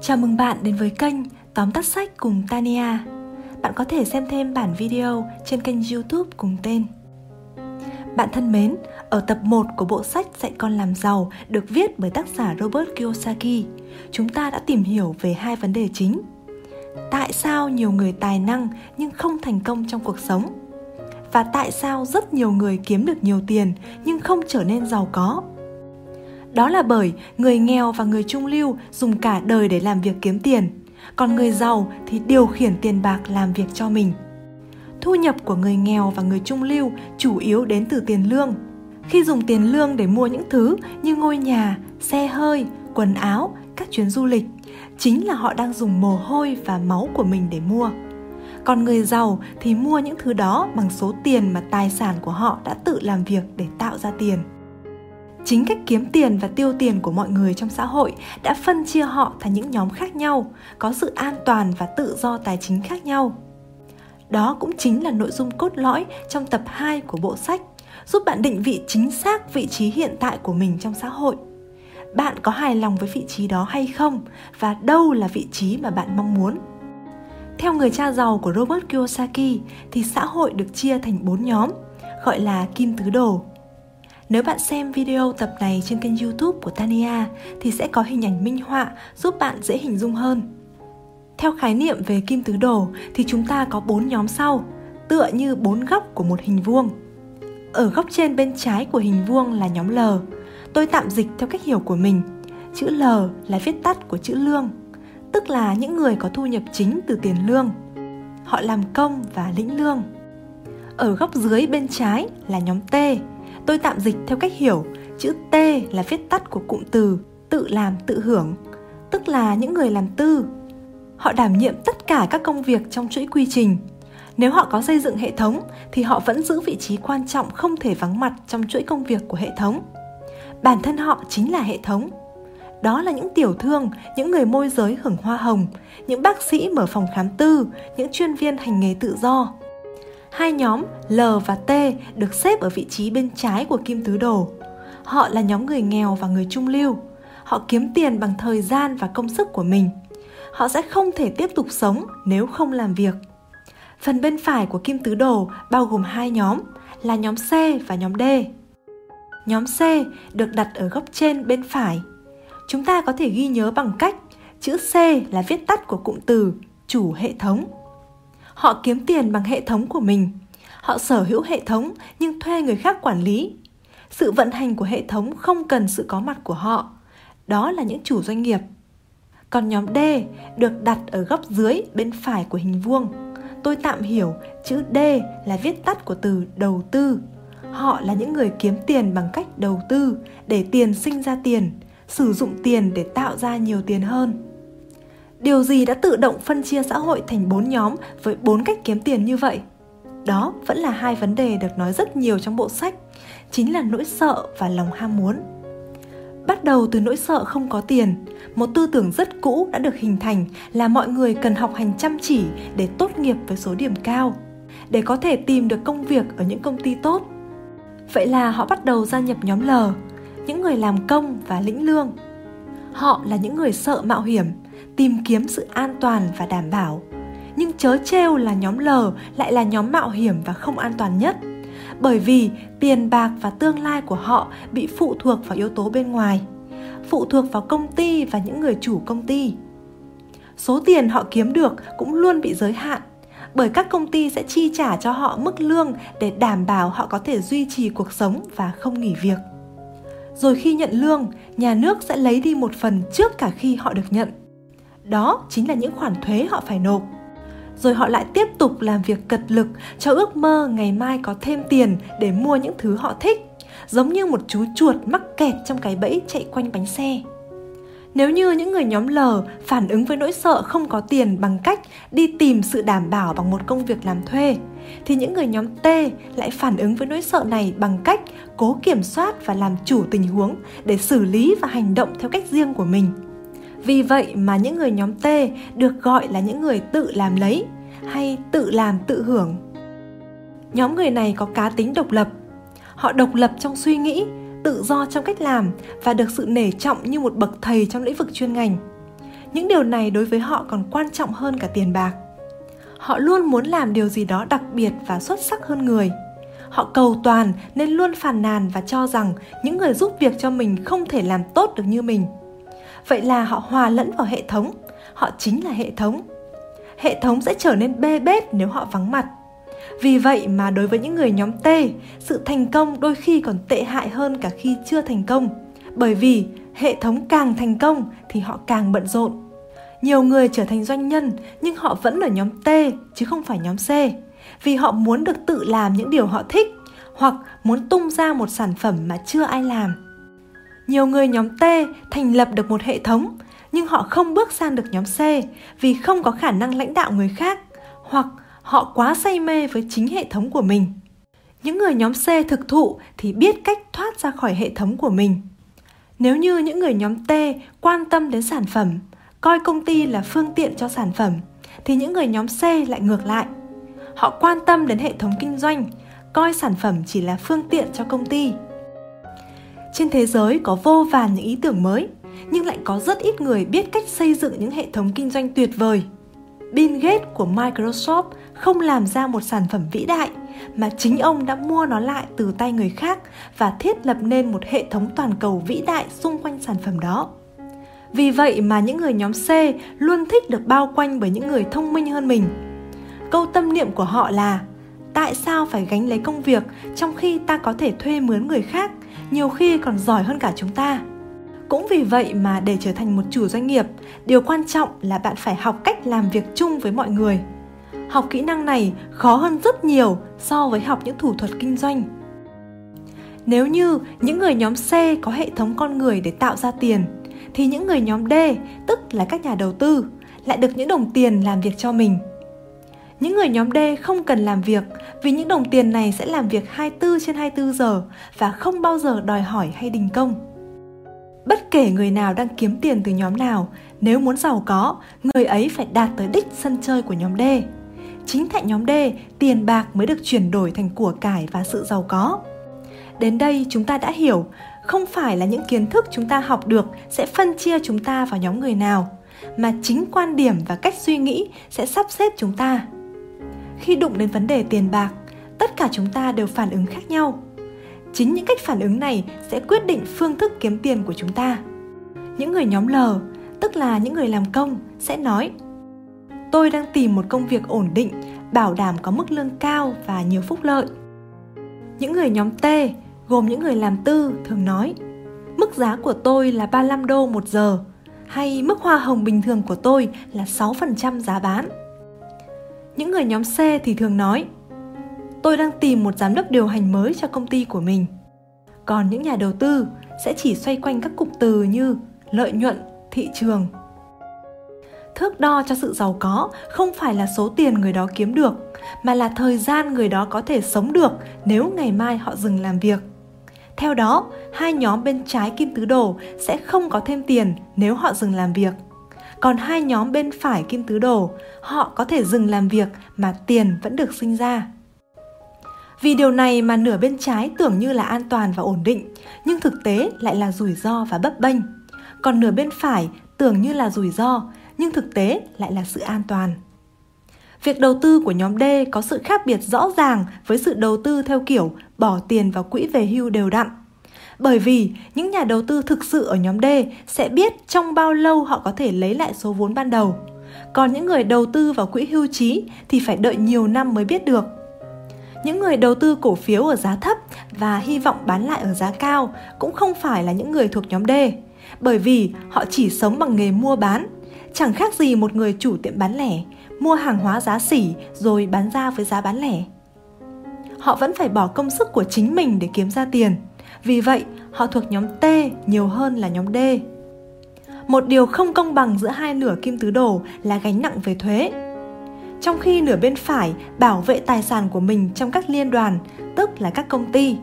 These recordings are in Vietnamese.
Chào mừng bạn đến với kênh Tóm tắt sách cùng Tania. Bạn có thể xem thêm bản video trên kênh YouTube cùng tên. Bạn thân mến, ở tập 1 của bộ sách Dạy con làm giàu được viết bởi tác giả Robert Kiyosaki, chúng ta đã tìm hiểu về hai vấn đề chính. Tại sao nhiều người tài năng nhưng không thành công trong cuộc sống? Và tại sao rất nhiều người kiếm được nhiều tiền nhưng không trở nên giàu có? Đó là bởi người nghèo và người trung lưu dùng cả đời để làm việc kiếm tiền, còn người giàu thì điều khiển tiền bạc làm việc cho mình. Thu nhập của người nghèo và người trung lưu chủ yếu đến từ tiền lương. Khi dùng tiền lương để mua những thứ như ngôi nhà, xe hơi, quần áo, các chuyến du lịch, chính là họ đang dùng mồ hôi và máu của mình để mua. Còn người giàu thì mua những thứ đó bằng số tiền mà tài sản của họ đã tự làm việc để tạo ra tiền chính cách kiếm tiền và tiêu tiền của mọi người trong xã hội đã phân chia họ thành những nhóm khác nhau, có sự an toàn và tự do tài chính khác nhau. Đó cũng chính là nội dung cốt lõi trong tập 2 của bộ sách, giúp bạn định vị chính xác vị trí hiện tại của mình trong xã hội. Bạn có hài lòng với vị trí đó hay không và đâu là vị trí mà bạn mong muốn? Theo người cha giàu của Robert Kiyosaki thì xã hội được chia thành bốn nhóm, gọi là kim tứ đồ nếu bạn xem video tập này trên kênh youtube của Tania thì sẽ có hình ảnh minh họa giúp bạn dễ hình dung hơn. Theo khái niệm về kim tứ đồ thì chúng ta có bốn nhóm sau, tựa như bốn góc của một hình vuông. Ở góc trên bên trái của hình vuông là nhóm L. Tôi tạm dịch theo cách hiểu của mình. Chữ L là viết tắt của chữ lương, tức là những người có thu nhập chính từ tiền lương. Họ làm công và lĩnh lương. Ở góc dưới bên trái là nhóm T, Tôi tạm dịch theo cách hiểu, chữ T là viết tắt của cụm từ tự làm tự hưởng, tức là những người làm tư. Họ đảm nhiệm tất cả các công việc trong chuỗi quy trình. Nếu họ có xây dựng hệ thống thì họ vẫn giữ vị trí quan trọng không thể vắng mặt trong chuỗi công việc của hệ thống. Bản thân họ chính là hệ thống. Đó là những tiểu thương, những người môi giới hưởng hoa hồng, những bác sĩ mở phòng khám tư, những chuyên viên hành nghề tự do, Hai nhóm L và T được xếp ở vị trí bên trái của kim tứ đồ. Họ là nhóm người nghèo và người trung lưu. Họ kiếm tiền bằng thời gian và công sức của mình. Họ sẽ không thể tiếp tục sống nếu không làm việc. Phần bên phải của kim tứ đồ bao gồm hai nhóm là nhóm C và nhóm D. Nhóm C được đặt ở góc trên bên phải. Chúng ta có thể ghi nhớ bằng cách chữ C là viết tắt của cụm từ chủ hệ thống Họ kiếm tiền bằng hệ thống của mình. Họ sở hữu hệ thống nhưng thuê người khác quản lý. Sự vận hành của hệ thống không cần sự có mặt của họ. Đó là những chủ doanh nghiệp. Còn nhóm D được đặt ở góc dưới bên phải của hình vuông. Tôi tạm hiểu chữ D là viết tắt của từ đầu tư. Họ là những người kiếm tiền bằng cách đầu tư để tiền sinh ra tiền, sử dụng tiền để tạo ra nhiều tiền hơn điều gì đã tự động phân chia xã hội thành bốn nhóm với bốn cách kiếm tiền như vậy? Đó vẫn là hai vấn đề được nói rất nhiều trong bộ sách, chính là nỗi sợ và lòng ham muốn. Bắt đầu từ nỗi sợ không có tiền, một tư tưởng rất cũ đã được hình thành là mọi người cần học hành chăm chỉ để tốt nghiệp với số điểm cao, để có thể tìm được công việc ở những công ty tốt. Vậy là họ bắt đầu gia nhập nhóm l, những người làm công và lĩnh lương. Họ là những người sợ mạo hiểm tìm kiếm sự an toàn và đảm bảo. Nhưng chớ trêu là nhóm L lại là nhóm mạo hiểm và không an toàn nhất. Bởi vì tiền bạc và tương lai của họ bị phụ thuộc vào yếu tố bên ngoài, phụ thuộc vào công ty và những người chủ công ty. Số tiền họ kiếm được cũng luôn bị giới hạn, bởi các công ty sẽ chi trả cho họ mức lương để đảm bảo họ có thể duy trì cuộc sống và không nghỉ việc. Rồi khi nhận lương, nhà nước sẽ lấy đi một phần trước cả khi họ được nhận đó chính là những khoản thuế họ phải nộp rồi họ lại tiếp tục làm việc cật lực cho ước mơ ngày mai có thêm tiền để mua những thứ họ thích giống như một chú chuột mắc kẹt trong cái bẫy chạy quanh bánh xe nếu như những người nhóm L phản ứng với nỗi sợ không có tiền bằng cách đi tìm sự đảm bảo bằng một công việc làm thuê, thì những người nhóm T lại phản ứng với nỗi sợ này bằng cách cố kiểm soát và làm chủ tình huống để xử lý và hành động theo cách riêng của mình. Vì vậy mà những người nhóm T được gọi là những người tự làm lấy hay tự làm tự hưởng. Nhóm người này có cá tính độc lập. Họ độc lập trong suy nghĩ, tự do trong cách làm và được sự nể trọng như một bậc thầy trong lĩnh vực chuyên ngành. những điều này đối với họ còn quan trọng hơn cả tiền bạc họ luôn muốn làm điều gì đó đặc biệt và xuất sắc hơn người họ cầu toàn nên luôn phàn nàn và cho rằng những người giúp việc cho mình không thể làm tốt được như mình vậy là họ hòa lẫn vào hệ thống họ chính là hệ thống hệ thống sẽ trở nên bê bết nếu họ vắng mặt vì vậy mà đối với những người nhóm T, sự thành công đôi khi còn tệ hại hơn cả khi chưa thành công. Bởi vì hệ thống càng thành công thì họ càng bận rộn. Nhiều người trở thành doanh nhân nhưng họ vẫn ở nhóm T chứ không phải nhóm C. Vì họ muốn được tự làm những điều họ thích hoặc muốn tung ra một sản phẩm mà chưa ai làm. Nhiều người nhóm T thành lập được một hệ thống nhưng họ không bước sang được nhóm C vì không có khả năng lãnh đạo người khác hoặc họ quá say mê với chính hệ thống của mình. Những người nhóm C thực thụ thì biết cách thoát ra khỏi hệ thống của mình. Nếu như những người nhóm T quan tâm đến sản phẩm, coi công ty là phương tiện cho sản phẩm, thì những người nhóm C lại ngược lại. Họ quan tâm đến hệ thống kinh doanh, coi sản phẩm chỉ là phương tiện cho công ty. Trên thế giới có vô vàn những ý tưởng mới, nhưng lại có rất ít người biết cách xây dựng những hệ thống kinh doanh tuyệt vời. Bill Gates của Microsoft không làm ra một sản phẩm vĩ đại mà chính ông đã mua nó lại từ tay người khác và thiết lập nên một hệ thống toàn cầu vĩ đại xung quanh sản phẩm đó. Vì vậy mà những người nhóm C luôn thích được bao quanh bởi những người thông minh hơn mình. Câu tâm niệm của họ là tại sao phải gánh lấy công việc trong khi ta có thể thuê mướn người khác, nhiều khi còn giỏi hơn cả chúng ta. Cũng vì vậy mà để trở thành một chủ doanh nghiệp, điều quan trọng là bạn phải học cách làm việc chung với mọi người. Học kỹ năng này khó hơn rất nhiều so với học những thủ thuật kinh doanh. Nếu như những người nhóm C có hệ thống con người để tạo ra tiền, thì những người nhóm D, tức là các nhà đầu tư, lại được những đồng tiền làm việc cho mình. Những người nhóm D không cần làm việc vì những đồng tiền này sẽ làm việc 24 trên 24 giờ và không bao giờ đòi hỏi hay đình công. Bất kể người nào đang kiếm tiền từ nhóm nào, nếu muốn giàu có, người ấy phải đạt tới đích sân chơi của nhóm D. Chính tại nhóm D, tiền bạc mới được chuyển đổi thành của cải và sự giàu có. Đến đây chúng ta đã hiểu, không phải là những kiến thức chúng ta học được sẽ phân chia chúng ta vào nhóm người nào, mà chính quan điểm và cách suy nghĩ sẽ sắp xếp chúng ta. Khi đụng đến vấn đề tiền bạc, tất cả chúng ta đều phản ứng khác nhau chính những cách phản ứng này sẽ quyết định phương thức kiếm tiền của chúng ta những người nhóm L, tức là những người làm công, sẽ nói Tôi đang tìm một công việc ổn định, bảo đảm có mức lương cao và nhiều phúc lợi. Những người nhóm T, gồm những người làm tư, thường nói Mức giá của tôi là 35 đô một giờ, hay mức hoa hồng bình thường của tôi là 6% giá bán. Những người nhóm C thì thường nói tôi đang tìm một giám đốc điều hành mới cho công ty của mình. Còn những nhà đầu tư sẽ chỉ xoay quanh các cụm từ như lợi nhuận, thị trường. Thước đo cho sự giàu có không phải là số tiền người đó kiếm được, mà là thời gian người đó có thể sống được nếu ngày mai họ dừng làm việc. Theo đó, hai nhóm bên trái kim tứ đồ sẽ không có thêm tiền nếu họ dừng làm việc. Còn hai nhóm bên phải kim tứ đồ, họ có thể dừng làm việc mà tiền vẫn được sinh ra. Vì điều này mà nửa bên trái tưởng như là an toàn và ổn định, nhưng thực tế lại là rủi ro và bấp bênh. Còn nửa bên phải tưởng như là rủi ro, nhưng thực tế lại là sự an toàn. Việc đầu tư của nhóm D có sự khác biệt rõ ràng với sự đầu tư theo kiểu bỏ tiền vào quỹ về hưu đều đặn. Bởi vì những nhà đầu tư thực sự ở nhóm D sẽ biết trong bao lâu họ có thể lấy lại số vốn ban đầu. Còn những người đầu tư vào quỹ hưu trí thì phải đợi nhiều năm mới biết được những người đầu tư cổ phiếu ở giá thấp và hy vọng bán lại ở giá cao cũng không phải là những người thuộc nhóm D, bởi vì họ chỉ sống bằng nghề mua bán, chẳng khác gì một người chủ tiệm bán lẻ, mua hàng hóa giá xỉ rồi bán ra với giá bán lẻ. Họ vẫn phải bỏ công sức của chính mình để kiếm ra tiền, vì vậy họ thuộc nhóm T nhiều hơn là nhóm D. Một điều không công bằng giữa hai nửa kim tứ đồ là gánh nặng về thuế trong khi nửa bên phải bảo vệ tài sản của mình trong các liên đoàn, tức là các công ty,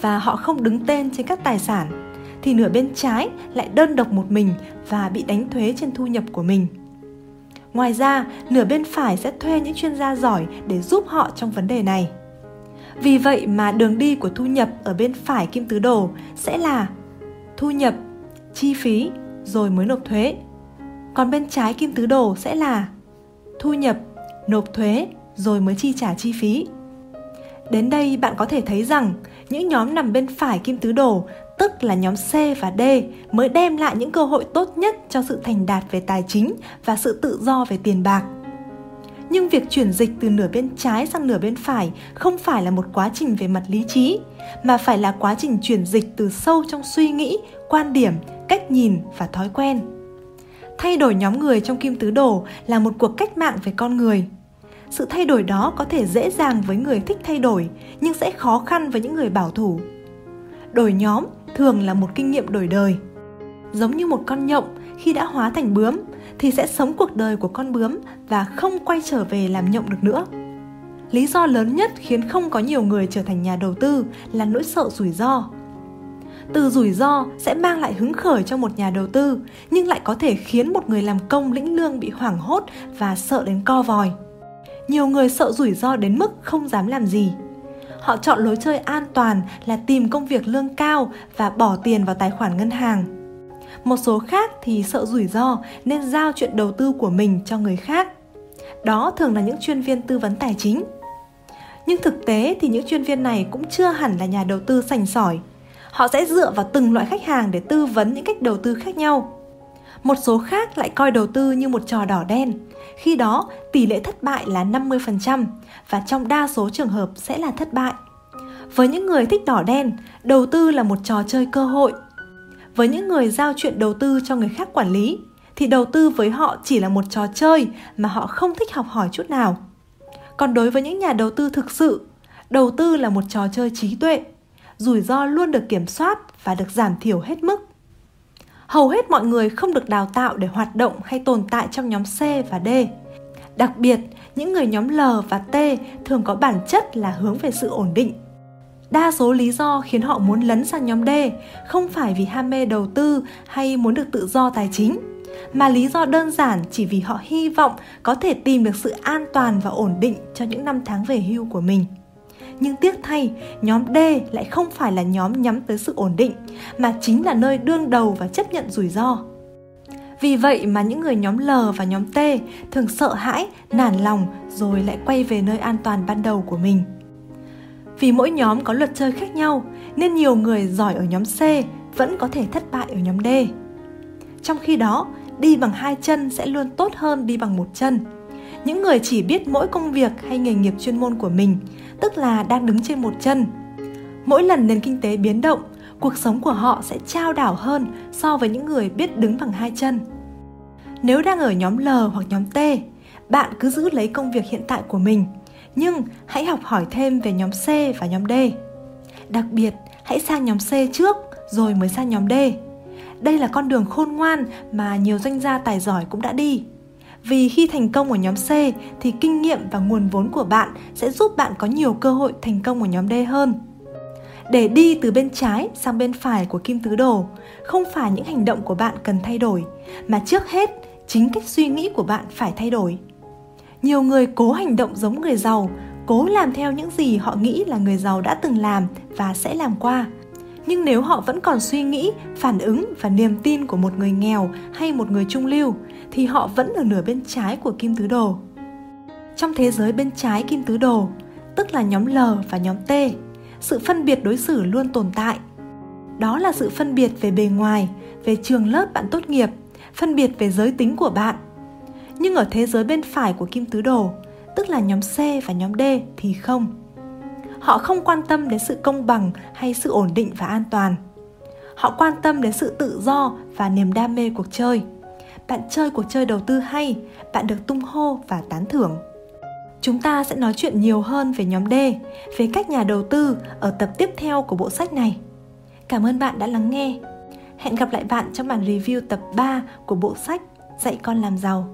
và họ không đứng tên trên các tài sản, thì nửa bên trái lại đơn độc một mình và bị đánh thuế trên thu nhập của mình. Ngoài ra, nửa bên phải sẽ thuê những chuyên gia giỏi để giúp họ trong vấn đề này. Vì vậy mà đường đi của thu nhập ở bên phải kim tứ đồ sẽ là thu nhập, chi phí rồi mới nộp thuế. Còn bên trái kim tứ đồ sẽ là thu nhập, nộp thuế rồi mới chi trả chi phí. Đến đây bạn có thể thấy rằng những nhóm nằm bên phải kim tứ đồ, tức là nhóm C và D mới đem lại những cơ hội tốt nhất cho sự thành đạt về tài chính và sự tự do về tiền bạc. Nhưng việc chuyển dịch từ nửa bên trái sang nửa bên phải không phải là một quá trình về mặt lý trí, mà phải là quá trình chuyển dịch từ sâu trong suy nghĩ, quan điểm, cách nhìn và thói quen. Thay đổi nhóm người trong kim tứ đồ là một cuộc cách mạng về con người. Sự thay đổi đó có thể dễ dàng với người thích thay đổi, nhưng sẽ khó khăn với những người bảo thủ. Đổi nhóm thường là một kinh nghiệm đổi đời. Giống như một con nhộng khi đã hóa thành bướm thì sẽ sống cuộc đời của con bướm và không quay trở về làm nhộng được nữa. Lý do lớn nhất khiến không có nhiều người trở thành nhà đầu tư là nỗi sợ rủi ro. Từ rủi ro sẽ mang lại hứng khởi cho một nhà đầu tư, nhưng lại có thể khiến một người làm công lĩnh lương bị hoảng hốt và sợ đến co vòi. Nhiều người sợ rủi ro đến mức không dám làm gì. Họ chọn lối chơi an toàn là tìm công việc lương cao và bỏ tiền vào tài khoản ngân hàng một số khác thì sợ rủi ro nên giao chuyện đầu tư của mình cho người khác. Đó thường là những chuyên viên tư vấn tài chính. Nhưng thực tế thì những chuyên viên này cũng chưa hẳn là nhà đầu tư sành sỏi. Họ sẽ dựa vào từng loại khách hàng để tư vấn những cách đầu tư khác nhau. Một số khác lại coi đầu tư như một trò đỏ đen. Khi đó, tỷ lệ thất bại là 50% và trong đa số trường hợp sẽ là thất bại. Với những người thích đỏ đen, đầu tư là một trò chơi cơ hội với những người giao chuyện đầu tư cho người khác quản lý thì đầu tư với họ chỉ là một trò chơi mà họ không thích học hỏi chút nào. Còn đối với những nhà đầu tư thực sự đầu tư là một trò chơi trí tuệ rủi ro luôn được kiểm soát và được giảm thiểu hết mức. Hầu hết mọi người không được đào tạo để hoạt động hay tồn tại trong nhóm C và D. Đặc biệt, những người nhóm L và T thường có bản chất là hướng về sự ổn định. Đa số lý do khiến họ muốn lấn sang nhóm D không phải vì ham mê đầu tư hay muốn được tự do tài chính, mà lý do đơn giản chỉ vì họ hy vọng có thể tìm được sự an toàn và ổn định cho những năm tháng về hưu của mình. Nhưng tiếc thay, nhóm D lại không phải là nhóm nhắm tới sự ổn định, mà chính là nơi đương đầu và chấp nhận rủi ro. Vì vậy mà những người nhóm L và nhóm T thường sợ hãi, nản lòng rồi lại quay về nơi an toàn ban đầu của mình. Vì mỗi nhóm có luật chơi khác nhau nên nhiều người giỏi ở nhóm C vẫn có thể thất bại ở nhóm D. Trong khi đó, đi bằng hai chân sẽ luôn tốt hơn đi bằng một chân. Những người chỉ biết mỗi công việc hay nghề nghiệp chuyên môn của mình, tức là đang đứng trên một chân. Mỗi lần nền kinh tế biến động, cuộc sống của họ sẽ trao đảo hơn so với những người biết đứng bằng hai chân. Nếu đang ở nhóm L hoặc nhóm T, bạn cứ giữ lấy công việc hiện tại của mình – nhưng hãy học hỏi thêm về nhóm C và nhóm D. Đặc biệt, hãy sang nhóm C trước rồi mới sang nhóm D. Đây là con đường khôn ngoan mà nhiều doanh gia tài giỏi cũng đã đi. Vì khi thành công ở nhóm C thì kinh nghiệm và nguồn vốn của bạn sẽ giúp bạn có nhiều cơ hội thành công ở nhóm D hơn. Để đi từ bên trái sang bên phải của kim tứ đồ, không phải những hành động của bạn cần thay đổi, mà trước hết chính cách suy nghĩ của bạn phải thay đổi nhiều người cố hành động giống người giàu, cố làm theo những gì họ nghĩ là người giàu đã từng làm và sẽ làm qua. Nhưng nếu họ vẫn còn suy nghĩ, phản ứng và niềm tin của một người nghèo hay một người trung lưu, thì họ vẫn ở nửa bên trái của kim tứ đồ. Trong thế giới bên trái kim tứ đồ, tức là nhóm l và nhóm t, sự phân biệt đối xử luôn tồn tại. Đó là sự phân biệt về bề ngoài, về trường lớp bạn tốt nghiệp, phân biệt về giới tính của bạn nhưng ở thế giới bên phải của kim tứ đồ, tức là nhóm C và nhóm D thì không. Họ không quan tâm đến sự công bằng hay sự ổn định và an toàn. Họ quan tâm đến sự tự do và niềm đam mê cuộc chơi. Bạn chơi cuộc chơi đầu tư hay, bạn được tung hô và tán thưởng. Chúng ta sẽ nói chuyện nhiều hơn về nhóm D, về các nhà đầu tư ở tập tiếp theo của bộ sách này. Cảm ơn bạn đã lắng nghe. Hẹn gặp lại bạn trong bản review tập 3 của bộ sách Dạy con làm giàu.